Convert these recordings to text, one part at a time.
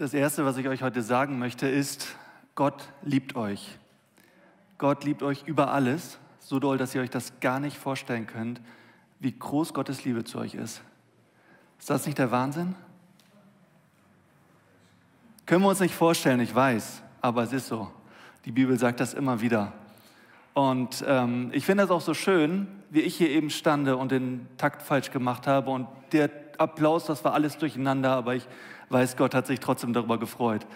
Das Erste, was ich euch heute sagen möchte, ist, Gott liebt euch. Gott liebt euch über alles, so doll, dass ihr euch das gar nicht vorstellen könnt, wie groß Gottes Liebe zu euch ist. Ist das nicht der Wahnsinn? Können wir uns nicht vorstellen, ich weiß, aber es ist so. Die Bibel sagt das immer wieder. Und ähm, ich finde das auch so schön, wie ich hier eben stande und den Takt falsch gemacht habe und der Applaus, das war alles durcheinander, aber ich weiß, Gott hat sich trotzdem darüber gefreut.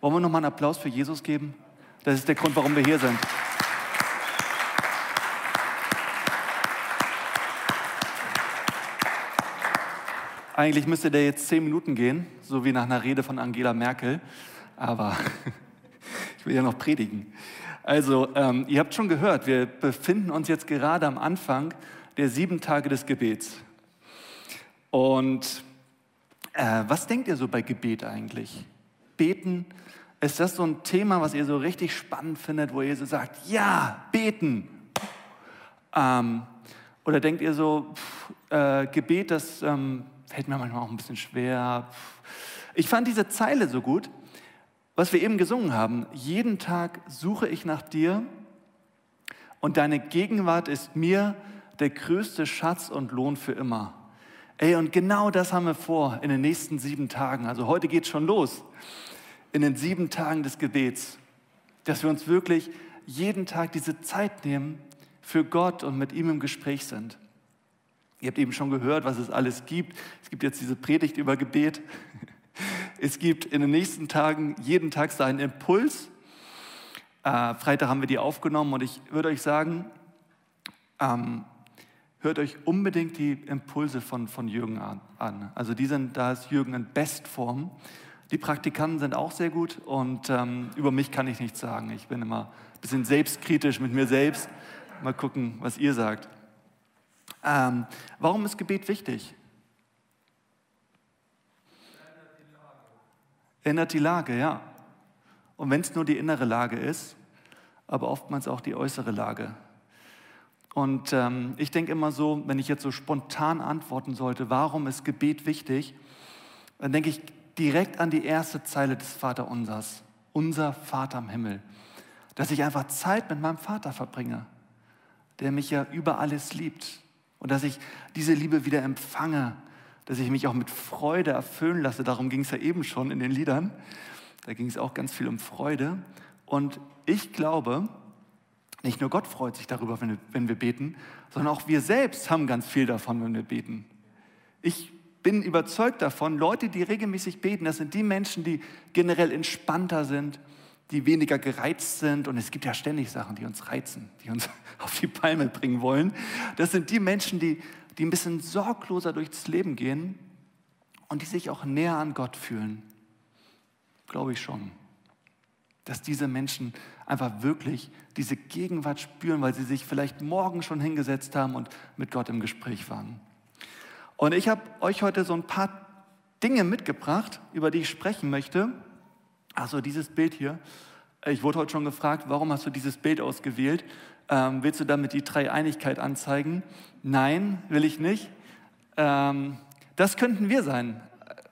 Wollen wir nochmal einen Applaus für Jesus geben? Das ist der Grund, warum wir hier sind. Eigentlich müsste der jetzt zehn Minuten gehen, so wie nach einer Rede von Angela Merkel. Aber ich will ja noch predigen. Also, ähm, ihr habt schon gehört, wir befinden uns jetzt gerade am Anfang der sieben Tage des Gebets. Und äh, was denkt ihr so bei Gebet eigentlich? Beten, ist das so ein Thema, was ihr so richtig spannend findet, wo ihr so sagt, ja, beten? Ähm, oder denkt ihr so, pff, äh, Gebet, das ähm, fällt mir manchmal auch ein bisschen schwer. Ich fand diese Zeile so gut, was wir eben gesungen haben. Jeden Tag suche ich nach dir und deine Gegenwart ist mir der größte Schatz und Lohn für immer. Ey, und genau das haben wir vor in den nächsten sieben Tagen. Also heute geht schon los. In den sieben Tagen des Gebets. Dass wir uns wirklich jeden Tag diese Zeit nehmen für Gott und mit ihm im Gespräch sind. Ihr habt eben schon gehört, was es alles gibt. Es gibt jetzt diese Predigt über Gebet. Es gibt in den nächsten Tagen jeden Tag seinen Impuls. Äh, Freitag haben wir die aufgenommen und ich würde euch sagen, ähm, hört euch unbedingt die Impulse von, von Jürgen an. Also die sind, da ist Jürgen in Bestform. Die Praktikanten sind auch sehr gut und ähm, über mich kann ich nichts sagen. Ich bin immer ein bisschen selbstkritisch mit mir selbst. Mal gucken, was ihr sagt. Ähm, warum ist Gebet wichtig? Ändert die Lage, ja. Und wenn es nur die innere Lage ist, aber oftmals auch die äußere Lage. Und ähm, ich denke immer so, wenn ich jetzt so spontan antworten sollte, warum ist Gebet wichtig, dann denke ich direkt an die erste Zeile des Vaterunsers. Unser Vater im Himmel. Dass ich einfach Zeit mit meinem Vater verbringe, der mich ja über alles liebt. Und dass ich diese Liebe wieder empfange, dass ich mich auch mit Freude erfüllen lasse. Darum ging es ja eben schon in den Liedern. Da ging es auch ganz viel um Freude. Und ich glaube, nicht nur Gott freut sich darüber, wenn wir, wenn wir beten, sondern auch wir selbst haben ganz viel davon, wenn wir beten. Ich bin überzeugt davon, Leute, die regelmäßig beten, das sind die Menschen, die generell entspannter sind, die weniger gereizt sind. Und es gibt ja ständig Sachen, die uns reizen, die uns auf die Palme bringen wollen. Das sind die Menschen, die, die ein bisschen sorgloser durchs Leben gehen und die sich auch näher an Gott fühlen. Glaube ich schon dass diese Menschen einfach wirklich diese Gegenwart spüren, weil sie sich vielleicht morgen schon hingesetzt haben und mit Gott im Gespräch waren. Und ich habe euch heute so ein paar Dinge mitgebracht, über die ich sprechen möchte. Also dieses Bild hier. Ich wurde heute schon gefragt, warum hast du dieses Bild ausgewählt? Ähm, willst du damit die Dreieinigkeit anzeigen? Nein, will ich nicht. Ähm, das könnten wir sein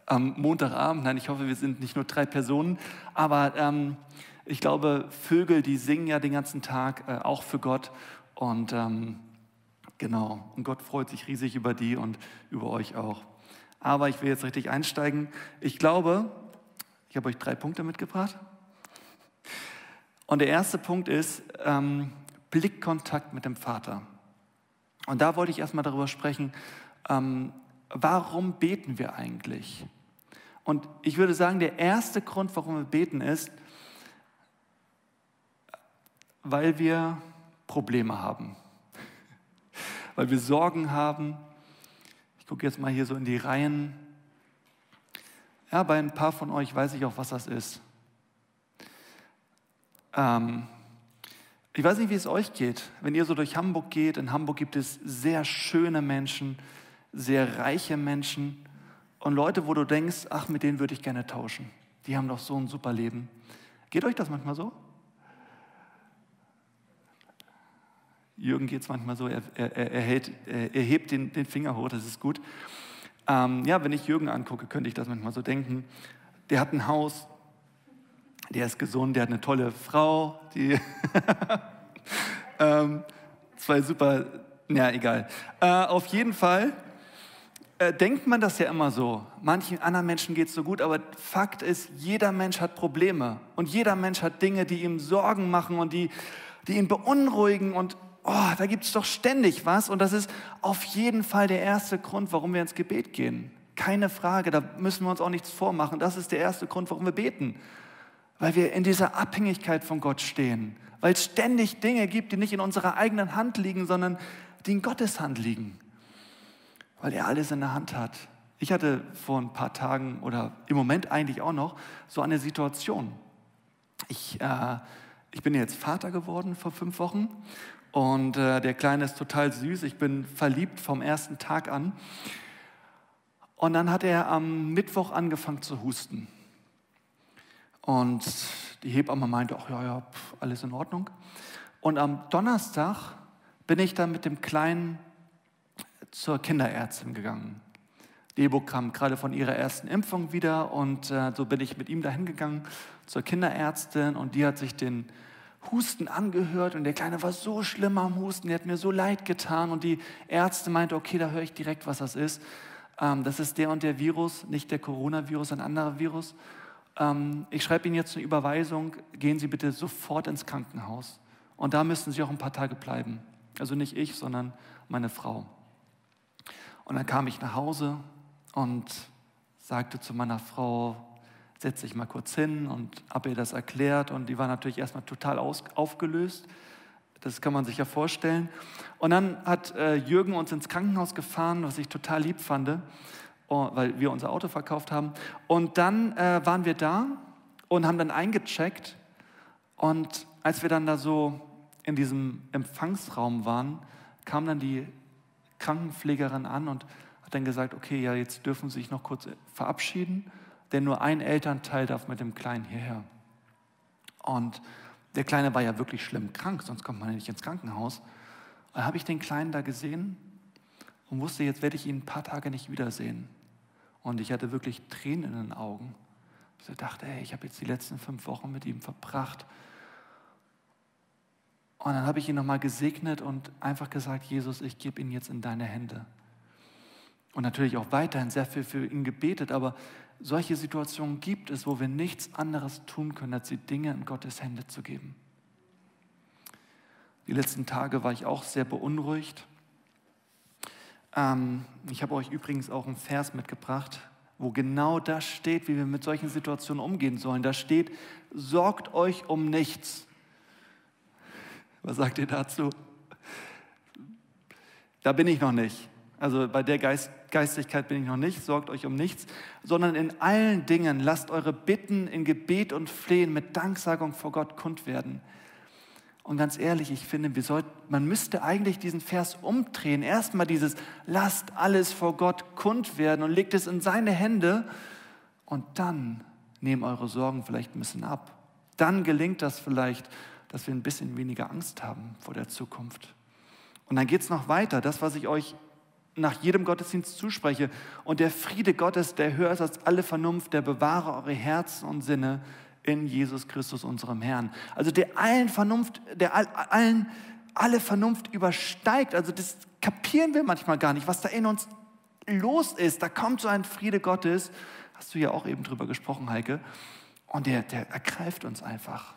am Montagabend. Nein, ich hoffe, wir sind nicht nur drei Personen, aber ähm, ich glaube, Vögel, die singen ja den ganzen Tag äh, auch für Gott und ähm, genau, und Gott freut sich riesig über die und über euch auch. Aber ich will jetzt richtig einsteigen. Ich glaube, ich habe euch drei Punkte mitgebracht. Und der erste Punkt ist ähm, Blickkontakt mit dem Vater. Und da wollte ich erstmal darüber sprechen, ähm, warum beten wir eigentlich? Und ich würde sagen, der erste Grund, warum wir beten, ist, weil wir Probleme haben, weil wir Sorgen haben. Ich gucke jetzt mal hier so in die Reihen. Ja, bei ein paar von euch weiß ich auch, was das ist. Ähm, ich weiß nicht, wie es euch geht. Wenn ihr so durch Hamburg geht, in Hamburg gibt es sehr schöne Menschen, sehr reiche Menschen und Leute, wo du denkst, ach, mit denen würde ich gerne tauschen. Die haben doch so ein super Leben. Geht euch das manchmal so? Jürgen geht es manchmal so, er, er, er, hält, er, hebt den, den, Finger hoch, das ist gut. Ähm, ja, wenn ich Jürgen angucke, könnte ich das manchmal so denken. der hat ein Haus, der ist gesund, der hat eine tolle Frau, die ähm, zwei super, ja egal. Äh, auf jeden Fall äh, denkt man das ja immer so. Manchen anderen Menschen geht es so gut, aber Fakt ist, jeder Mensch hat Probleme und jeder Mensch hat Dinge, die ihm Sorgen machen und die, die ihn beunruhigen und oh, da gibt es doch ständig was und das ist auf jeden Fall der erste Grund, warum wir ins Gebet gehen. Keine Frage, da müssen wir uns auch nichts vormachen. Das ist der erste Grund, warum wir beten. Weil wir in dieser Abhängigkeit von Gott stehen. Weil es ständig Dinge gibt, die nicht in unserer eigenen Hand liegen, sondern die in Gottes Hand liegen weil er alles in der Hand hat. Ich hatte vor ein paar Tagen oder im Moment eigentlich auch noch so eine Situation. Ich, äh, ich bin jetzt Vater geworden vor fünf Wochen und äh, der Kleine ist total süß. Ich bin verliebt vom ersten Tag an. Und dann hat er am Mittwoch angefangen zu husten. Und die Hebamme meinte, ach ja, ja, pf, alles in Ordnung. Und am Donnerstag bin ich dann mit dem Kleinen zur Kinderärztin gegangen. Debo kam gerade von ihrer ersten Impfung wieder und äh, so bin ich mit ihm dahin gegangen zur Kinderärztin und die hat sich den Husten angehört und der Kleine war so schlimm am Husten, der hat mir so leid getan und die Ärzte meinte, okay, da höre ich direkt, was das ist. Ähm, das ist der und der Virus, nicht der Coronavirus, ein anderer Virus. Ähm, ich schreibe Ihnen jetzt eine Überweisung, gehen Sie bitte sofort ins Krankenhaus. Und da müssen Sie auch ein paar Tage bleiben. Also nicht ich, sondern meine Frau. Und dann kam ich nach Hause und sagte zu meiner Frau, setz dich mal kurz hin und habe ihr das erklärt. Und die war natürlich erstmal total aus, aufgelöst. Das kann man sich ja vorstellen. Und dann hat äh, Jürgen uns ins Krankenhaus gefahren, was ich total lieb fand, oh, weil wir unser Auto verkauft haben. Und dann äh, waren wir da und haben dann eingecheckt. Und als wir dann da so in diesem Empfangsraum waren, kam dann die Krankenpflegerin an und hat dann gesagt, okay, ja, jetzt dürfen Sie sich noch kurz verabschieden, denn nur ein Elternteil darf mit dem Kleinen hierher. Und der Kleine war ja wirklich schlimm krank, sonst kommt man ja nicht ins Krankenhaus. Da habe ich den Kleinen da gesehen und wusste, jetzt werde ich ihn ein paar Tage nicht wiedersehen. Und ich hatte wirklich Tränen in den Augen. Ich dachte, hey, ich habe jetzt die letzten fünf Wochen mit ihm verbracht. Und dann habe ich ihn nochmal gesegnet und einfach gesagt, Jesus, ich gebe ihn jetzt in deine Hände. Und natürlich auch weiterhin sehr viel für ihn gebetet, aber solche Situationen gibt es, wo wir nichts anderes tun können, als die Dinge in Gottes Hände zu geben. Die letzten Tage war ich auch sehr beunruhigt. Ähm, ich habe euch übrigens auch einen Vers mitgebracht, wo genau das steht, wie wir mit solchen Situationen umgehen sollen. Da steht, sorgt euch um nichts. Was sagt ihr dazu? Da bin ich noch nicht. Also bei der Geist, Geistigkeit bin ich noch nicht, sorgt euch um nichts, sondern in allen Dingen lasst eure Bitten in Gebet und Flehen mit Danksagung vor Gott kund werden. Und ganz ehrlich, ich finde, wir sollten, man müsste eigentlich diesen Vers umdrehen. Erstmal dieses, lasst alles vor Gott kund werden und legt es in seine Hände und dann nehmen eure Sorgen vielleicht ein bisschen ab. Dann gelingt das vielleicht dass wir ein bisschen weniger Angst haben vor der Zukunft. Und dann geht es noch weiter, das, was ich euch nach jedem Gottesdienst zuspreche. Und der Friede Gottes, der höher ist als alle Vernunft, der bewahre eure Herzen und Sinne in Jesus Christus, unserem Herrn. Also der allen Vernunft, der allen, alle Vernunft übersteigt. Also das kapieren wir manchmal gar nicht, was da in uns los ist. Da kommt so ein Friede Gottes, hast du ja auch eben drüber gesprochen, Heike, und der, der ergreift uns einfach.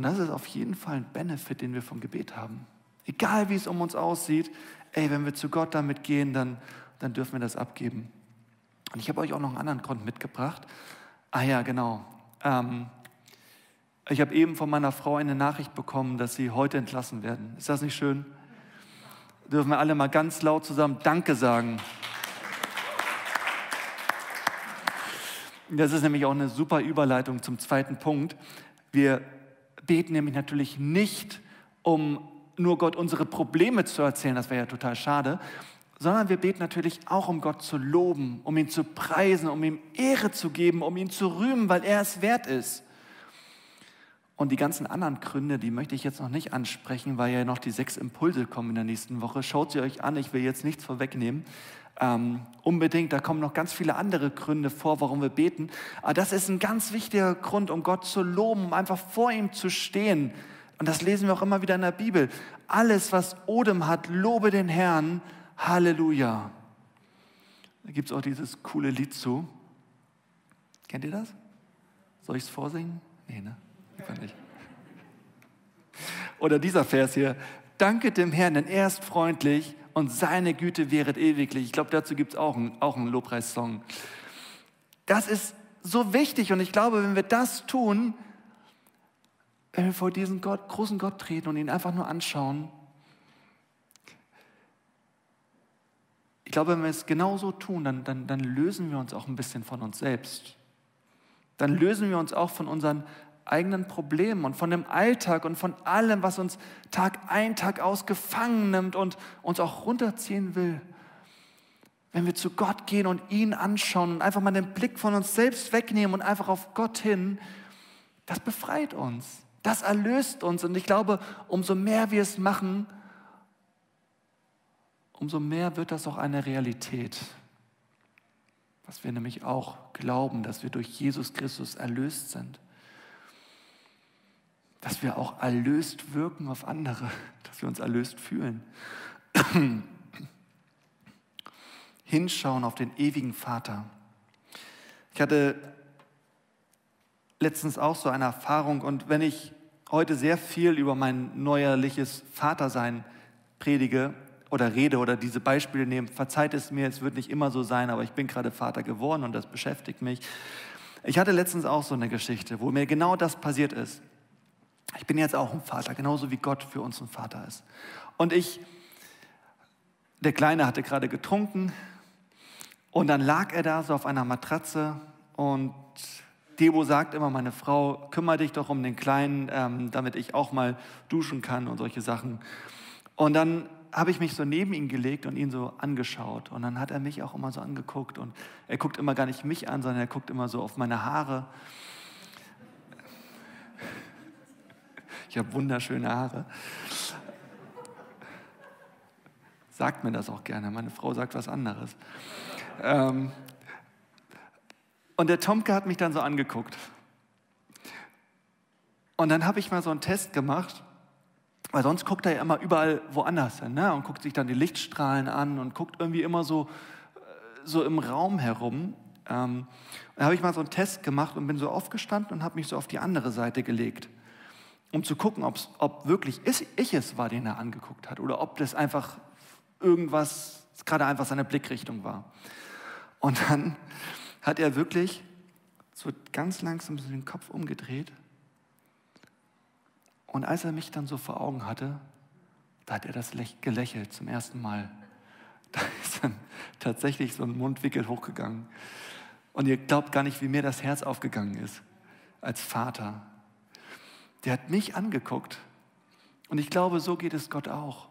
Und das ist auf jeden Fall ein Benefit, den wir vom Gebet haben. Egal wie es um uns aussieht, ey, wenn wir zu Gott damit gehen, dann, dann dürfen wir das abgeben. Und ich habe euch auch noch einen anderen Grund mitgebracht. Ah ja, genau. Ähm, ich habe eben von meiner Frau eine Nachricht bekommen, dass sie heute entlassen werden. Ist das nicht schön? Dürfen wir alle mal ganz laut zusammen Danke sagen. Das ist nämlich auch eine super Überleitung zum zweiten Punkt. Wir beten nämlich natürlich nicht, um nur Gott unsere Probleme zu erzählen, das wäre ja total schade, sondern wir beten natürlich auch, um Gott zu loben, um ihn zu preisen, um ihm Ehre zu geben, um ihn zu rühmen, weil er es wert ist. Und die ganzen anderen Gründe, die möchte ich jetzt noch nicht ansprechen, weil ja noch die sechs Impulse kommen in der nächsten Woche. Schaut sie euch an, ich will jetzt nichts vorwegnehmen. Ähm, unbedingt. Da kommen noch ganz viele andere Gründe vor, warum wir beten. Aber das ist ein ganz wichtiger Grund, um Gott zu loben, um einfach vor ihm zu stehen. Und das lesen wir auch immer wieder in der Bibel. Alles, was Odem hat, lobe den Herrn. Halleluja. Da gibt es auch dieses coole Lied zu. Kennt ihr das? Soll ich es vorsingen? Nee, ne? nicht. Oder dieser Vers hier. Danke dem Herrn, denn er ist freundlich und seine Güte wäret ewiglich. Ich glaube, dazu gibt es auch, ein, auch einen Lobpreissong. Das ist so wichtig und ich glaube, wenn wir das tun, wenn wir vor diesen Gott, großen Gott treten und ihn einfach nur anschauen, ich glaube, wenn wir es genauso tun, dann, dann, dann lösen wir uns auch ein bisschen von uns selbst. Dann lösen wir uns auch von unseren eigenen Problemen und von dem Alltag und von allem, was uns Tag ein, Tag aus gefangen nimmt und uns auch runterziehen will. Wenn wir zu Gott gehen und ihn anschauen und einfach mal den Blick von uns selbst wegnehmen und einfach auf Gott hin, das befreit uns, das erlöst uns. Und ich glaube, umso mehr wir es machen, umso mehr wird das auch eine Realität. Was wir nämlich auch glauben, dass wir durch Jesus Christus erlöst sind dass wir auch erlöst wirken auf andere, dass wir uns erlöst fühlen. Hinschauen auf den ewigen Vater. Ich hatte letztens auch so eine Erfahrung und wenn ich heute sehr viel über mein neuerliches Vatersein predige oder rede oder diese Beispiele nehme, verzeiht es mir, es wird nicht immer so sein, aber ich bin gerade Vater geworden und das beschäftigt mich. Ich hatte letztens auch so eine Geschichte, wo mir genau das passiert ist. Ich bin jetzt auch ein Vater, genauso wie Gott für uns ein Vater ist. Und ich, der Kleine hatte gerade getrunken und dann lag er da so auf einer Matratze und Debo sagt immer, meine Frau, kümmere dich doch um den Kleinen, ähm, damit ich auch mal duschen kann und solche Sachen. Und dann habe ich mich so neben ihn gelegt und ihn so angeschaut. Und dann hat er mich auch immer so angeguckt. Und er guckt immer gar nicht mich an, sondern er guckt immer so auf meine Haare. Ich habe wunderschöne Haare. Sagt mir das auch gerne. Meine Frau sagt was anderes. Ähm, und der Tomke hat mich dann so angeguckt. Und dann habe ich mal so einen Test gemacht, weil sonst guckt er ja immer überall woanders hin ne? und guckt sich dann die Lichtstrahlen an und guckt irgendwie immer so, so im Raum herum. Ähm, dann habe ich mal so einen Test gemacht und bin so aufgestanden und habe mich so auf die andere Seite gelegt um zu gucken, ob wirklich ich es war, den er angeguckt hat, oder ob das einfach irgendwas, gerade einfach seine Blickrichtung war. Und dann hat er wirklich so ganz langsam so den Kopf umgedreht. Und als er mich dann so vor Augen hatte, da hat er das gelächelt zum ersten Mal. Da ist dann tatsächlich so ein Mundwickel hochgegangen. Und ihr glaubt gar nicht, wie mir das Herz aufgegangen ist als Vater, der hat mich angeguckt. Und ich glaube, so geht es Gott auch.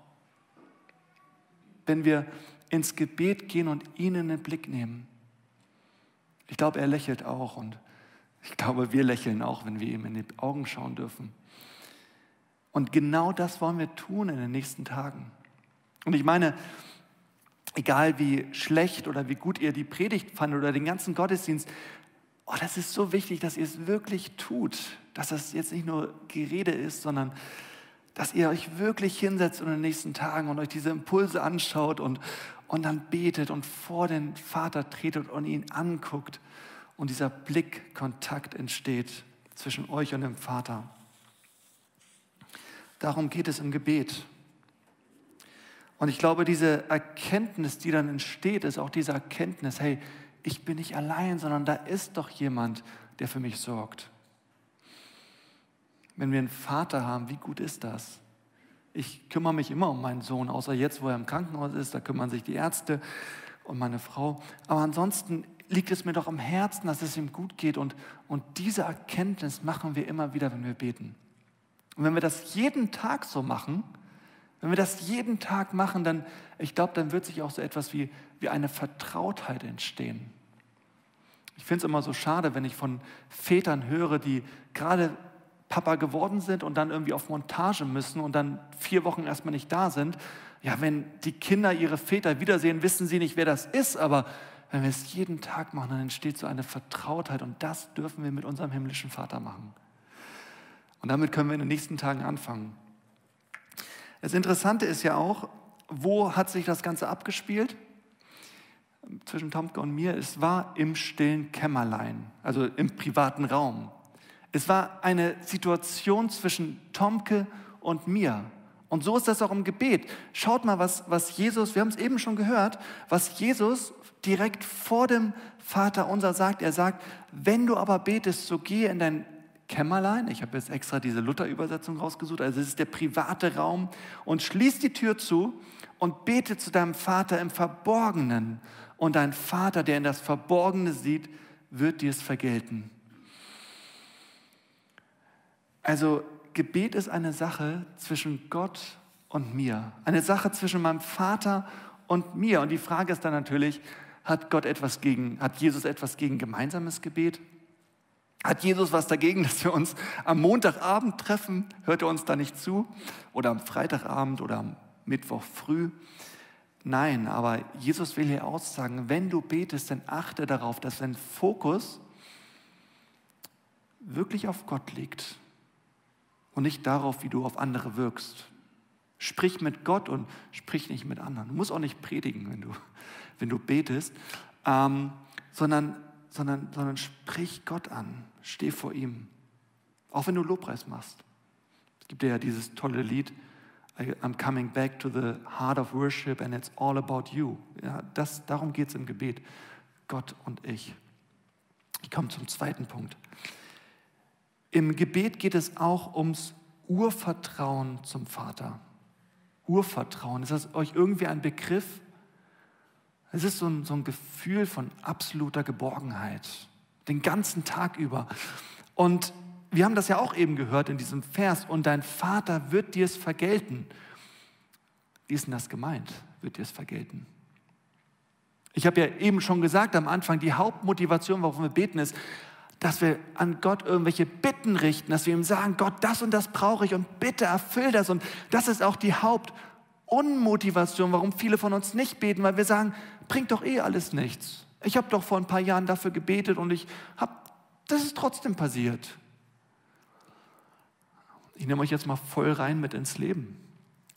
Wenn wir ins Gebet gehen und ihn in den Blick nehmen. Ich glaube, er lächelt auch und ich glaube, wir lächeln auch, wenn wir ihm in die Augen schauen dürfen. Und genau das wollen wir tun in den nächsten Tagen. Und ich meine, egal wie schlecht oder wie gut ihr die Predigt fandet oder den ganzen Gottesdienst, oh, das ist so wichtig, dass ihr es wirklich tut, dass das jetzt nicht nur Gerede ist, sondern dass ihr euch wirklich hinsetzt in den nächsten Tagen und euch diese Impulse anschaut und, und dann betet und vor den Vater tretet und ihn anguckt und dieser Blickkontakt entsteht zwischen euch und dem Vater. Darum geht es im Gebet. Und ich glaube, diese Erkenntnis, die dann entsteht, ist auch diese Erkenntnis, hey, ich bin nicht allein, sondern da ist doch jemand, der für mich sorgt. Wenn wir einen Vater haben, wie gut ist das? Ich kümmere mich immer um meinen Sohn, außer jetzt, wo er im Krankenhaus ist, da kümmern sich die Ärzte und meine Frau. Aber ansonsten liegt es mir doch am Herzen, dass es ihm gut geht. Und, und diese Erkenntnis machen wir immer wieder, wenn wir beten. Und wenn wir das jeden Tag so machen, wenn wir das jeden Tag machen, dann, ich glaube, dann wird sich auch so etwas wie, wie eine Vertrautheit entstehen. Ich finde es immer so schade, wenn ich von Vätern höre, die gerade Papa geworden sind und dann irgendwie auf Montage müssen und dann vier Wochen erstmal nicht da sind. Ja, wenn die Kinder ihre Väter wiedersehen, wissen sie nicht, wer das ist, aber wenn wir es jeden Tag machen, dann entsteht so eine Vertrautheit und das dürfen wir mit unserem himmlischen Vater machen. Und damit können wir in den nächsten Tagen anfangen. Das Interessante ist ja auch, wo hat sich das Ganze abgespielt? Zwischen Tomke und mir. Es war im stillen Kämmerlein, also im privaten Raum. Es war eine Situation zwischen Tomke und mir. Und so ist das auch im Gebet. Schaut mal, was, was Jesus, wir haben es eben schon gehört, was Jesus direkt vor dem Vater unser sagt. Er sagt, wenn du aber betest, so gehe in dein Kämmerlein. Ich habe jetzt extra diese Luther-Übersetzung rausgesucht. Also es ist der private Raum. Und schließ die Tür zu und bete zu deinem Vater im Verborgenen. Und dein Vater, der in das Verborgene sieht, wird dir es vergelten. Also Gebet ist eine Sache zwischen Gott und mir. Eine Sache zwischen meinem Vater und mir. Und die Frage ist dann natürlich, hat Gott etwas gegen, hat Jesus etwas gegen gemeinsames Gebet? Hat Jesus was dagegen, dass wir uns am Montagabend treffen? Hört er uns da nicht zu? Oder am Freitagabend oder am Mittwoch früh? Nein, aber Jesus will hier aussagen, wenn du betest, dann achte darauf, dass dein Fokus wirklich auf Gott liegt und nicht darauf, wie du auf andere wirkst. Sprich mit Gott und sprich nicht mit anderen. Du musst auch nicht predigen, wenn du, wenn du betest, ähm, sondern, sondern, sondern sprich Gott an. Steh vor ihm. Auch wenn du Lobpreis machst. Es gibt ja dieses tolle Lied, I'm coming back to the heart of worship and it's all about you. Ja, das, darum geht es im Gebet. Gott und ich. Ich komme zum zweiten Punkt. Im Gebet geht es auch ums Urvertrauen zum Vater. Urvertrauen, ist das euch irgendwie ein Begriff? Es ist so ein, so ein Gefühl von absoluter Geborgenheit, den ganzen Tag über. Und wir haben das ja auch eben gehört in diesem Vers, und dein Vater wird dir es vergelten. Wie ist denn das gemeint, wird dir es vergelten? Ich habe ja eben schon gesagt am Anfang, die Hauptmotivation, warum wir beten, ist, dass wir an Gott irgendwelche Bitten richten, dass wir ihm sagen, Gott, das und das brauche ich und bitte erfüll das. Und das ist auch die Hauptunmotivation, warum viele von uns nicht beten, weil wir sagen, bringt doch eh alles nichts. Ich habe doch vor ein paar Jahren dafür gebetet und ich habe, das ist trotzdem passiert. Ich nehme euch jetzt mal voll rein mit ins Leben.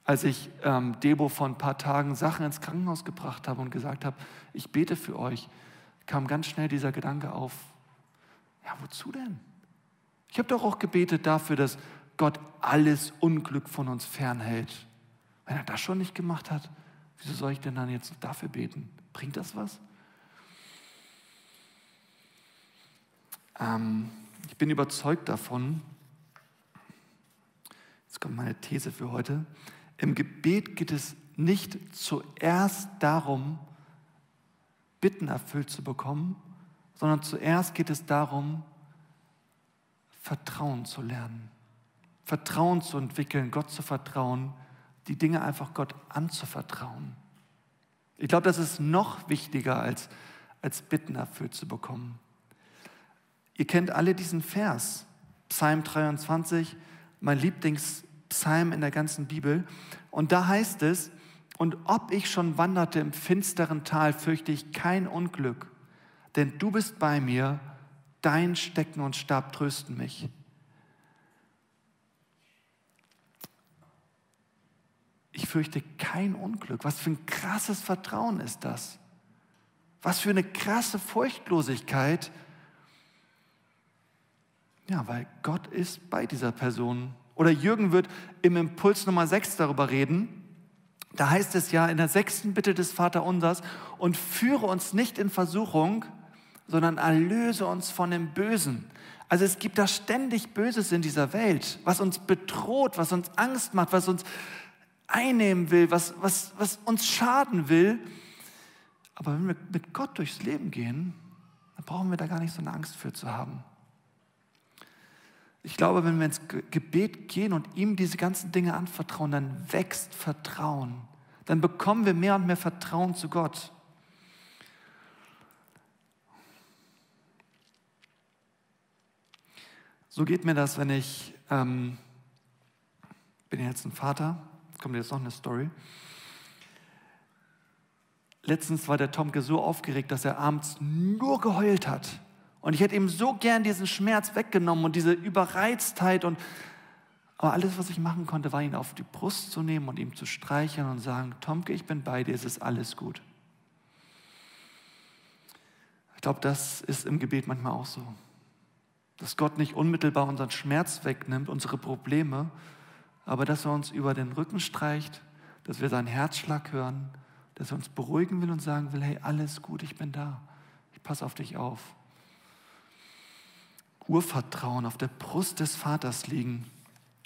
Als ich ähm, Debo vor ein paar Tagen Sachen ins Krankenhaus gebracht habe und gesagt habe, ich bete für euch, kam ganz schnell dieser Gedanke auf, ja, wozu denn? Ich habe doch auch gebetet dafür, dass Gott alles Unglück von uns fernhält. Wenn er das schon nicht gemacht hat, wieso soll ich denn dann jetzt dafür beten? Bringt das was? Ähm, ich bin überzeugt davon, jetzt kommt meine These für heute, im Gebet geht es nicht zuerst darum, Bitten erfüllt zu bekommen, sondern zuerst geht es darum, Vertrauen zu lernen, Vertrauen zu entwickeln, Gott zu vertrauen, die Dinge einfach Gott anzuvertrauen. Ich glaube, das ist noch wichtiger, als, als Bitten erfüllt zu bekommen. Ihr kennt alle diesen Vers, Psalm 23, mein Lieblingspsalm in der ganzen Bibel. Und da heißt es, und ob ich schon wanderte im finsteren Tal, fürchte ich kein Unglück, denn du bist bei mir, dein Stecken und Stab trösten mich. Ich fürchte kein Unglück. Was für ein krasses Vertrauen ist das? Was für eine krasse Furchtlosigkeit. Ja, weil Gott ist bei dieser Person. Oder Jürgen wird im Impuls Nummer 6 darüber reden. Da heißt es ja in der sechsten Bitte des Vaterunsers, und führe uns nicht in Versuchung, sondern erlöse uns von dem Bösen. Also es gibt da ständig Böses in dieser Welt, was uns bedroht, was uns Angst macht, was uns einnehmen will, was, was, was uns schaden will. Aber wenn wir mit Gott durchs Leben gehen, dann brauchen wir da gar nicht so eine Angst für zu haben. Ich glaube, wenn wir ins Gebet gehen und ihm diese ganzen Dinge anvertrauen, dann wächst Vertrauen. Dann bekommen wir mehr und mehr Vertrauen zu Gott. So geht mir das, wenn ich ähm, bin jetzt ein Vater, kommt jetzt noch eine Story. Letztens war der Tomke so aufgeregt, dass er abends nur geheult hat. Und ich hätte ihm so gern diesen Schmerz weggenommen und diese Überreiztheit und aber alles, was ich machen konnte, war ihn auf die Brust zu nehmen und ihm zu streicheln und sagen, Tomke, ich bin bei dir, es ist alles gut. Ich glaube, das ist im Gebet manchmal auch so. Dass Gott nicht unmittelbar unseren Schmerz wegnimmt, unsere Probleme, aber dass er uns über den Rücken streicht, dass wir seinen Herzschlag hören, dass er uns beruhigen will und sagen will, hey, alles gut, ich bin da. Ich passe auf dich auf. Urvertrauen auf der Brust des Vaters liegen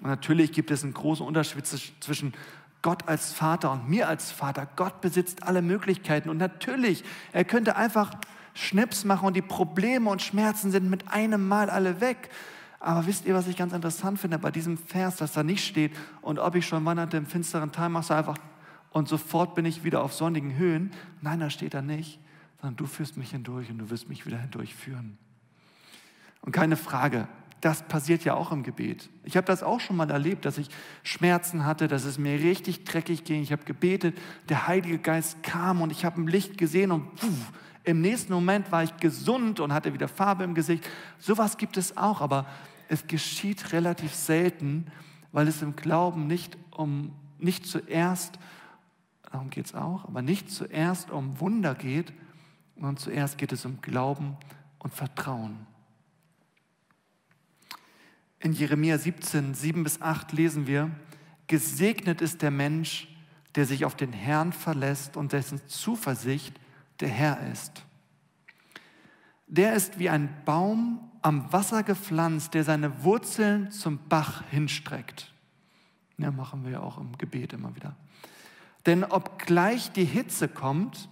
und natürlich gibt es einen großen Unterschied zwischen Gott als Vater und mir als Vater. Gott besitzt alle Möglichkeiten und natürlich, er könnte einfach Schnips machen und die Probleme und Schmerzen sind mit einem Mal alle weg. Aber wisst ihr, was ich ganz interessant finde bei diesem Vers, dass da nicht steht, und ob ich schon wanderte im finsteren Teil, machst du einfach, und sofort bin ich wieder auf sonnigen Höhen. Nein, da steht da nicht, sondern du führst mich hindurch und du wirst mich wieder hindurchführen. Und keine Frage, das passiert ja auch im Gebet. Ich habe das auch schon mal erlebt, dass ich Schmerzen hatte, dass es mir richtig dreckig ging. Ich habe gebetet, der Heilige Geist kam und ich habe ein Licht gesehen und pff, im nächsten Moment war ich gesund und hatte wieder Farbe im Gesicht. Sowas gibt es auch, aber es geschieht relativ selten, weil es im Glauben nicht um nicht zuerst darum geht es auch, aber nicht zuerst um Wunder geht, sondern zuerst geht es um Glauben und Vertrauen. In Jeremia 17, 7 bis 8 lesen wir, Gesegnet ist der Mensch, der sich auf den Herrn verlässt und dessen Zuversicht der Herr ist. Der ist wie ein Baum am Wasser gepflanzt, der seine Wurzeln zum Bach hinstreckt. Ja, machen wir ja auch im Gebet immer wieder. Denn obgleich die Hitze kommt,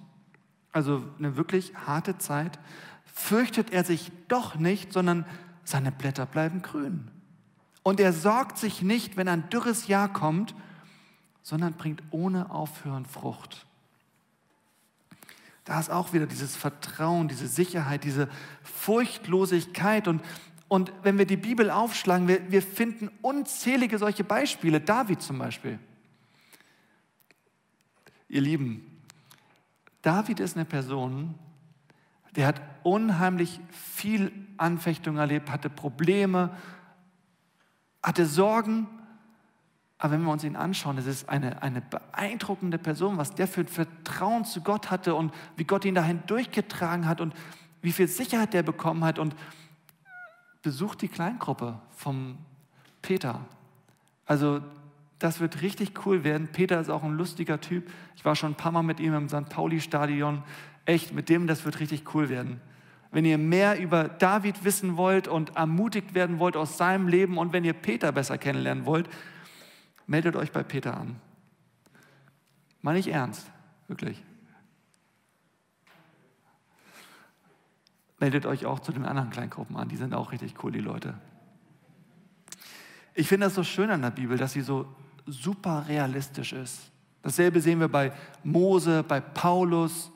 also eine wirklich harte Zeit, fürchtet er sich doch nicht, sondern seine Blätter bleiben grün. Und er sorgt sich nicht, wenn ein dürres Jahr kommt, sondern bringt ohne Aufhören Frucht. Da ist auch wieder dieses Vertrauen, diese Sicherheit, diese Furchtlosigkeit. Und, und wenn wir die Bibel aufschlagen, wir, wir finden unzählige solche Beispiele. David zum Beispiel. Ihr Lieben, David ist eine Person, der hat unheimlich viel Anfechtung erlebt, hatte Probleme, hatte Sorgen. Aber wenn wir uns ihn anschauen, es ist eine, eine beeindruckende Person, was der für ein Vertrauen zu Gott hatte und wie Gott ihn dahin durchgetragen hat und wie viel Sicherheit der bekommen hat. Und besucht die Kleingruppe vom Peter. Also das wird richtig cool werden. Peter ist auch ein lustiger Typ. Ich war schon ein paar Mal mit ihm im St. Pauli-Stadion. Echt, mit dem, das wird richtig cool werden wenn ihr mehr über David wissen wollt und ermutigt werden wollt aus seinem Leben und wenn ihr Peter besser kennenlernen wollt, meldet euch bei Peter an. Mal nicht ernst, wirklich. Meldet euch auch zu den anderen Kleingruppen an, die sind auch richtig cool, die Leute. Ich finde das so schön an der Bibel, dass sie so super realistisch ist. Dasselbe sehen wir bei Mose, bei Paulus,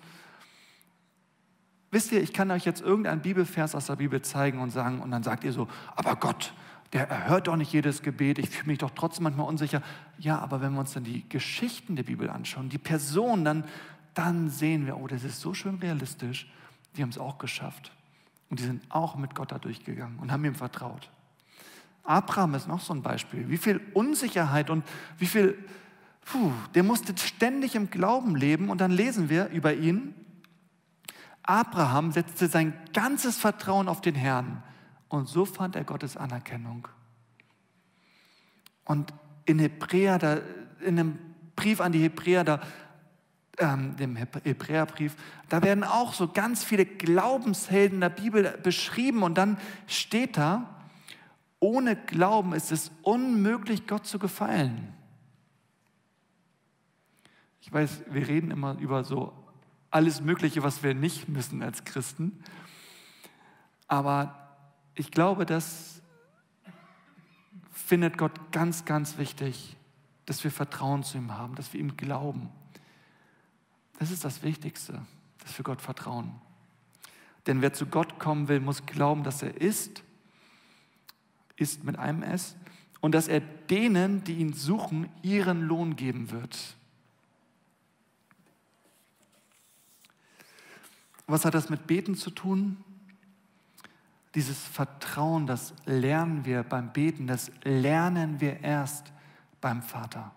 Wisst ihr, ich kann euch jetzt irgendeinen Bibelvers aus der Bibel zeigen und sagen, und dann sagt ihr so, aber Gott, der erhört doch nicht jedes Gebet, ich fühle mich doch trotzdem manchmal unsicher. Ja, aber wenn wir uns dann die Geschichten der Bibel anschauen, die Personen, dann, dann sehen wir, oh, das ist so schön realistisch, die haben es auch geschafft. Und die sind auch mit Gott da durchgegangen und haben ihm vertraut. Abraham ist noch so ein Beispiel. Wie viel Unsicherheit und wie viel, puh, der musste ständig im Glauben leben. Und dann lesen wir über ihn, Abraham setzte sein ganzes Vertrauen auf den Herrn und so fand er Gottes Anerkennung. Und in Hebräer, da, in einem Brief an die Hebräer, da, ähm, dem Hebräerbrief, da werden auch so ganz viele Glaubenshelden der Bibel beschrieben und dann steht da, ohne Glauben ist es unmöglich, Gott zu gefallen. Ich weiß, wir reden immer über so alles Mögliche, was wir nicht müssen als Christen. Aber ich glaube, das findet Gott ganz, ganz wichtig, dass wir Vertrauen zu ihm haben, dass wir ihm glauben. Das ist das Wichtigste, dass wir Gott vertrauen. Denn wer zu Gott kommen will, muss glauben, dass er ist, ist mit einem S und dass er denen, die ihn suchen, ihren Lohn geben wird. Was hat das mit Beten zu tun? Dieses Vertrauen, das lernen wir beim Beten, das lernen wir erst beim Vater.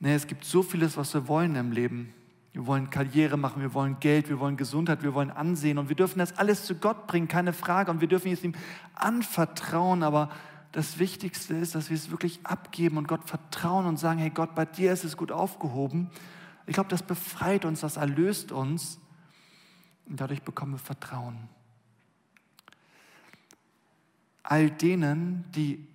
Nee, es gibt so vieles, was wir wollen im Leben. Wir wollen Karriere machen, wir wollen Geld, wir wollen Gesundheit, wir wollen Ansehen und wir dürfen das alles zu Gott bringen, keine Frage. Und wir dürfen es ihm anvertrauen, aber das Wichtigste ist, dass wir es wirklich abgeben und Gott vertrauen und sagen, hey Gott, bei dir ist es gut aufgehoben. Ich glaube, das befreit uns, das erlöst uns und dadurch bekommen wir Vertrauen. All denen, die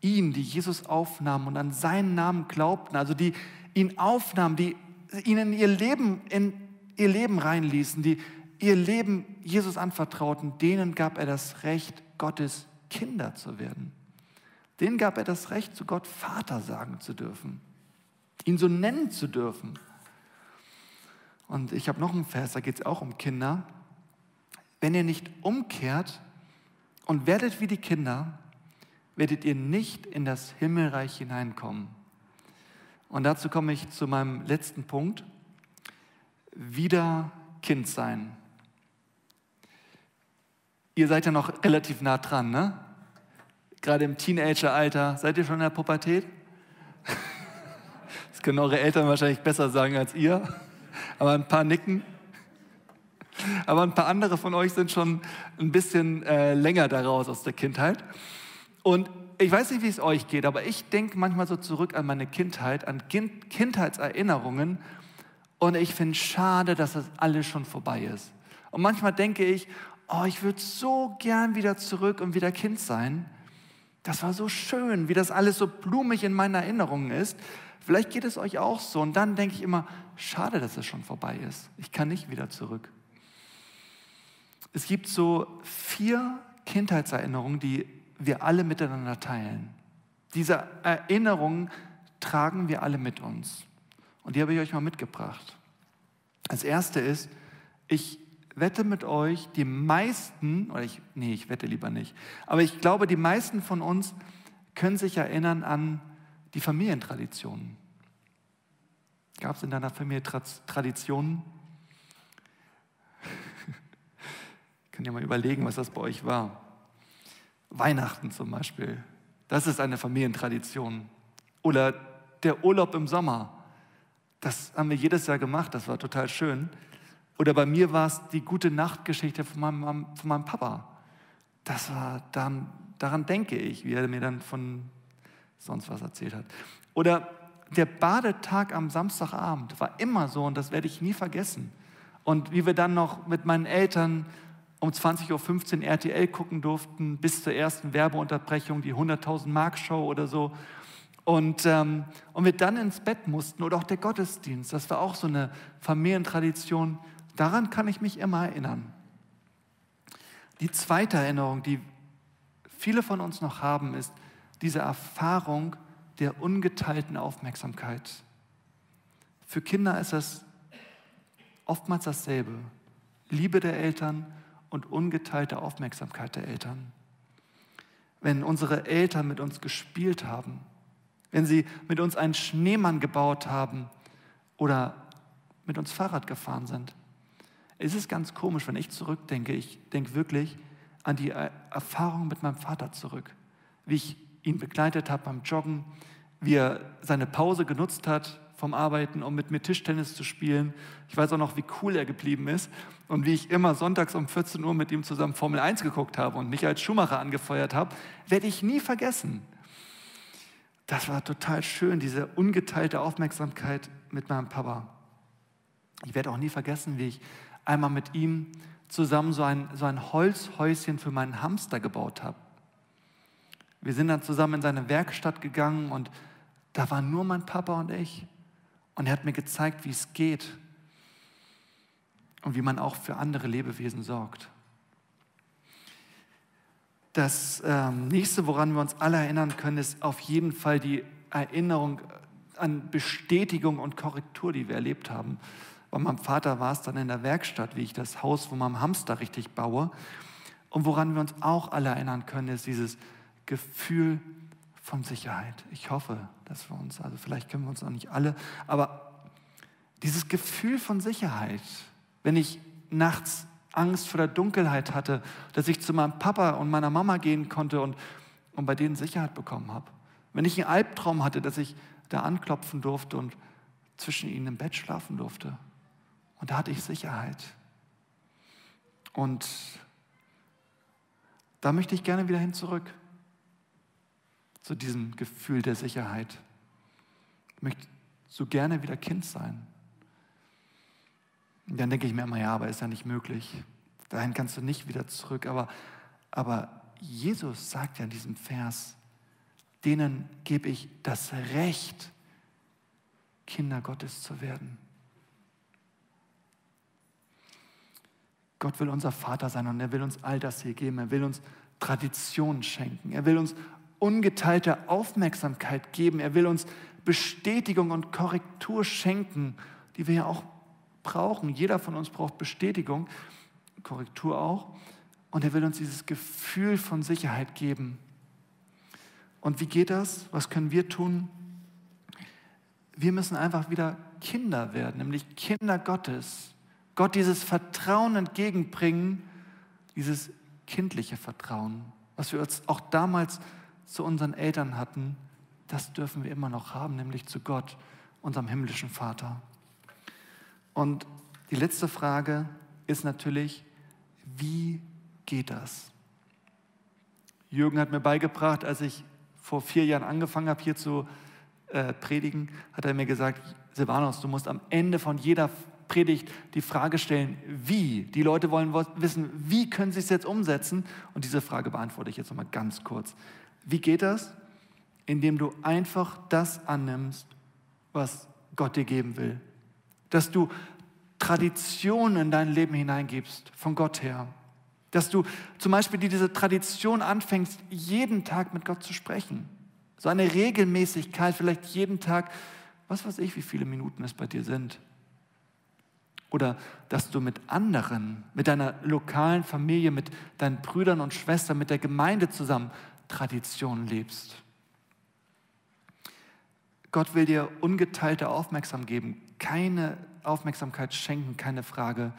ihn, die Jesus aufnahmen und an seinen Namen glaubten, also die ihn aufnahmen, die ihnen ihr Leben in ihr Leben reinließen, die ihr Leben Jesus anvertrauten, denen gab er das Recht, Gottes Kinder zu werden. Denen gab er das Recht, zu Gott Vater sagen zu dürfen, ihn so nennen zu dürfen. Und ich habe noch einen Vers, da geht es auch um Kinder. Wenn ihr nicht umkehrt und werdet wie die Kinder, werdet ihr nicht in das Himmelreich hineinkommen. Und dazu komme ich zu meinem letzten Punkt. Wieder Kind sein. Ihr seid ja noch relativ nah dran, ne? Gerade im Teenageralter. Seid ihr schon in der Pubertät? Das können eure Eltern wahrscheinlich besser sagen als ihr. Aber ein paar nicken. Aber ein paar andere von euch sind schon ein bisschen äh, länger daraus aus der Kindheit. Und ich weiß nicht, wie es euch geht, aber ich denke manchmal so zurück an meine Kindheit, an kind Kindheitserinnerungen und ich finde schade, dass das alles schon vorbei ist. Und manchmal denke ich, oh, ich würde so gern wieder zurück und wieder Kind sein. Das war so schön, wie das alles so blumig in meinen Erinnerungen ist. Vielleicht geht es euch auch so. Und dann denke ich immer, schade, dass es schon vorbei ist. Ich kann nicht wieder zurück. Es gibt so vier Kindheitserinnerungen, die wir alle miteinander teilen. Diese Erinnerungen tragen wir alle mit uns. Und die habe ich euch mal mitgebracht. Als erste ist, ich wette mit euch, die meisten, oder ich, nee, ich wette lieber nicht, aber ich glaube, die meisten von uns können sich erinnern an die Familientraditionen. Gab es in deiner Familie Traditionen? ich kann ja mal überlegen, was das bei euch war. Weihnachten zum Beispiel. Das ist eine Familientradition. Oder der Urlaub im Sommer. Das haben wir jedes Jahr gemacht, das war total schön. Oder bei mir war es die gute Nachtgeschichte von meinem, von meinem Papa. Das war dann, daran denke ich, wie er mir dann von sonst was erzählt hat. Oder der Badetag am Samstagabend war immer so und das werde ich nie vergessen. Und wie wir dann noch mit meinen Eltern um 20.15 Uhr RTL gucken durften, bis zur ersten Werbeunterbrechung, die 100.000 Mark Show oder so. Und, ähm, und wir dann ins Bett mussten oder auch der Gottesdienst, das war auch so eine Familientradition. Daran kann ich mich immer erinnern. Die zweite Erinnerung, die viele von uns noch haben, ist diese Erfahrung der ungeteilten Aufmerksamkeit. Für Kinder ist das oftmals dasselbe. Liebe der Eltern, und ungeteilte Aufmerksamkeit der Eltern. Wenn unsere Eltern mit uns gespielt haben, wenn sie mit uns einen Schneemann gebaut haben oder mit uns Fahrrad gefahren sind. Es ist ganz komisch, wenn ich zurückdenke. Ich denke wirklich an die Erfahrung mit meinem Vater zurück, wie ich ihn begleitet habe beim Joggen, wie er seine Pause genutzt hat, vom Arbeiten, um mit mir Tischtennis zu spielen. Ich weiß auch noch, wie cool er geblieben ist und wie ich immer sonntags um 14 Uhr mit ihm zusammen Formel 1 geguckt habe und mich als Schuhmacher angefeuert habe, werde ich nie vergessen. Das war total schön, diese ungeteilte Aufmerksamkeit mit meinem Papa. Ich werde auch nie vergessen, wie ich einmal mit ihm zusammen so ein, so ein Holzhäuschen für meinen Hamster gebaut habe. Wir sind dann zusammen in seine Werkstatt gegangen und da waren nur mein Papa und ich. Und er hat mir gezeigt, wie es geht und wie man auch für andere Lebewesen sorgt. Das ähm, nächste, woran wir uns alle erinnern können, ist auf jeden Fall die Erinnerung an Bestätigung und Korrektur, die wir erlebt haben. Bei meinem Vater war es dann in der Werkstatt, wie ich das Haus von meinem Hamster richtig baue. Und woran wir uns auch alle erinnern können, ist dieses Gefühl von Sicherheit. Ich hoffe, dass wir uns, also vielleicht können wir uns auch nicht alle, aber dieses Gefühl von Sicherheit, wenn ich nachts Angst vor der Dunkelheit hatte, dass ich zu meinem Papa und meiner Mama gehen konnte und, und bei denen Sicherheit bekommen habe. Wenn ich einen Albtraum hatte, dass ich da anklopfen durfte und zwischen ihnen im Bett schlafen durfte. Und da hatte ich Sicherheit. Und da möchte ich gerne wieder hin zurück zu diesem Gefühl der Sicherheit. Ich möchte so gerne wieder Kind sein. Und dann denke ich mir immer, ja, aber ist ja nicht möglich. Dahin kannst du nicht wieder zurück. Aber, aber Jesus sagt ja in diesem Vers, denen gebe ich das Recht, Kinder Gottes zu werden. Gott will unser Vater sein und er will uns all das hier geben. Er will uns Tradition schenken. Er will uns ungeteilte Aufmerksamkeit geben. Er will uns Bestätigung und Korrektur schenken, die wir ja auch brauchen. Jeder von uns braucht Bestätigung, Korrektur auch. Und er will uns dieses Gefühl von Sicherheit geben. Und wie geht das? Was können wir tun? Wir müssen einfach wieder Kinder werden, nämlich Kinder Gottes. Gott dieses Vertrauen entgegenbringen, dieses kindliche Vertrauen, was wir uns auch damals zu unseren Eltern hatten, das dürfen wir immer noch haben, nämlich zu Gott, unserem himmlischen Vater. Und die letzte Frage ist natürlich, wie geht das? Jürgen hat mir beigebracht, als ich vor vier Jahren angefangen habe, hier zu äh, predigen, hat er mir gesagt, Silvanos, du musst am Ende von jeder Predigt die Frage stellen, wie? Die Leute wollen wissen, wie können sie es jetzt umsetzen? Und diese Frage beantworte ich jetzt nochmal ganz kurz. Wie geht das? Indem du einfach das annimmst, was Gott dir geben will. Dass du Tradition in dein Leben hineingibst, von Gott her. Dass du zum Beispiel diese Tradition anfängst, jeden Tag mit Gott zu sprechen. So eine Regelmäßigkeit, vielleicht jeden Tag, was weiß ich, wie viele Minuten es bei dir sind. Oder dass du mit anderen, mit deiner lokalen Familie, mit deinen Brüdern und Schwestern, mit der Gemeinde zusammen Tradition lebst. Gott will dir ungeteilte Aufmerksamkeit geben, keine Aufmerksamkeit schenken, keine Frage.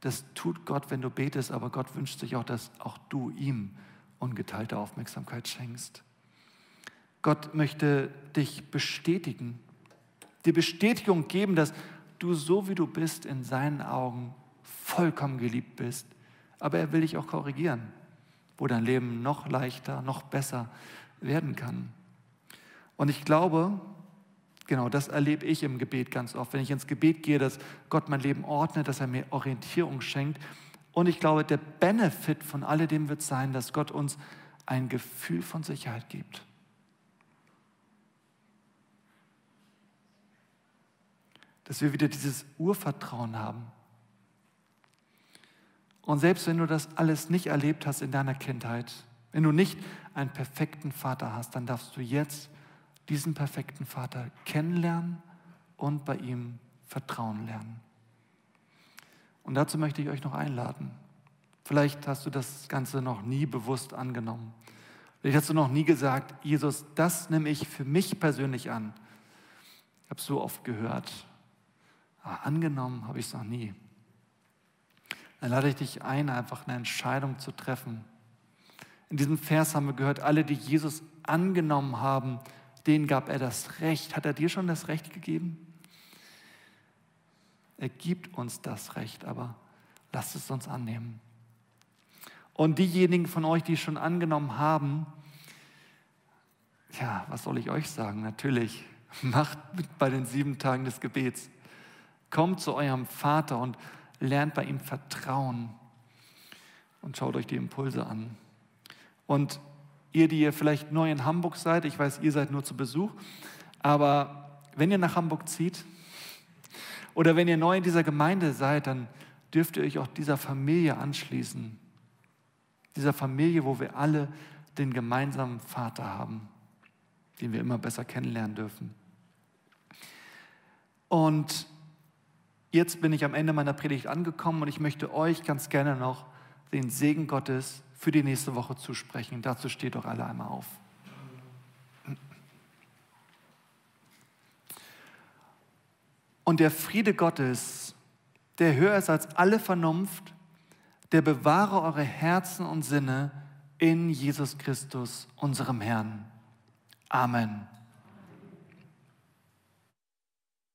Das tut Gott, wenn du betest, aber Gott wünscht sich auch, dass auch du ihm ungeteilte Aufmerksamkeit schenkst. Gott möchte dich bestätigen, die Bestätigung geben, dass du so wie du bist in seinen Augen vollkommen geliebt bist. Aber er will dich auch korrigieren, wo dein Leben noch leichter, noch besser werden kann. Und ich glaube, genau das erlebe ich im Gebet ganz oft, wenn ich ins Gebet gehe, dass Gott mein Leben ordnet, dass er mir Orientierung schenkt. Und ich glaube, der Benefit von alledem wird sein, dass Gott uns ein Gefühl von Sicherheit gibt. dass wir wieder dieses Urvertrauen haben. Und selbst wenn du das alles nicht erlebt hast in deiner Kindheit, wenn du nicht einen perfekten Vater hast, dann darfst du jetzt diesen perfekten Vater kennenlernen und bei ihm Vertrauen lernen. Und dazu möchte ich euch noch einladen. Vielleicht hast du das Ganze noch nie bewusst angenommen. Vielleicht hast du noch nie gesagt, Jesus, das nehme ich für mich persönlich an. Ich habe so oft gehört, aber ah, angenommen habe ich es noch nie. Dann lade ich dich ein, einfach eine Entscheidung zu treffen. In diesem Vers haben wir gehört, alle, die Jesus angenommen haben, denen gab er das Recht. Hat er dir schon das Recht gegeben? Er gibt uns das Recht, aber lasst es uns annehmen. Und diejenigen von euch, die es schon angenommen haben, ja, was soll ich euch sagen? Natürlich, macht mit bei den sieben Tagen des Gebets. Kommt zu eurem Vater und lernt bei ihm Vertrauen und schaut euch die Impulse an. Und ihr, die ihr vielleicht neu in Hamburg seid, ich weiß, ihr seid nur zu Besuch, aber wenn ihr nach Hamburg zieht oder wenn ihr neu in dieser Gemeinde seid, dann dürft ihr euch auch dieser Familie anschließen. Dieser Familie, wo wir alle den gemeinsamen Vater haben, den wir immer besser kennenlernen dürfen. Und Jetzt bin ich am Ende meiner Predigt angekommen und ich möchte euch ganz gerne noch den Segen Gottes für die nächste Woche zusprechen. Dazu steht doch alle einmal auf. Und der Friede Gottes, der höher ist als alle Vernunft, der bewahre eure Herzen und Sinne in Jesus Christus, unserem Herrn. Amen.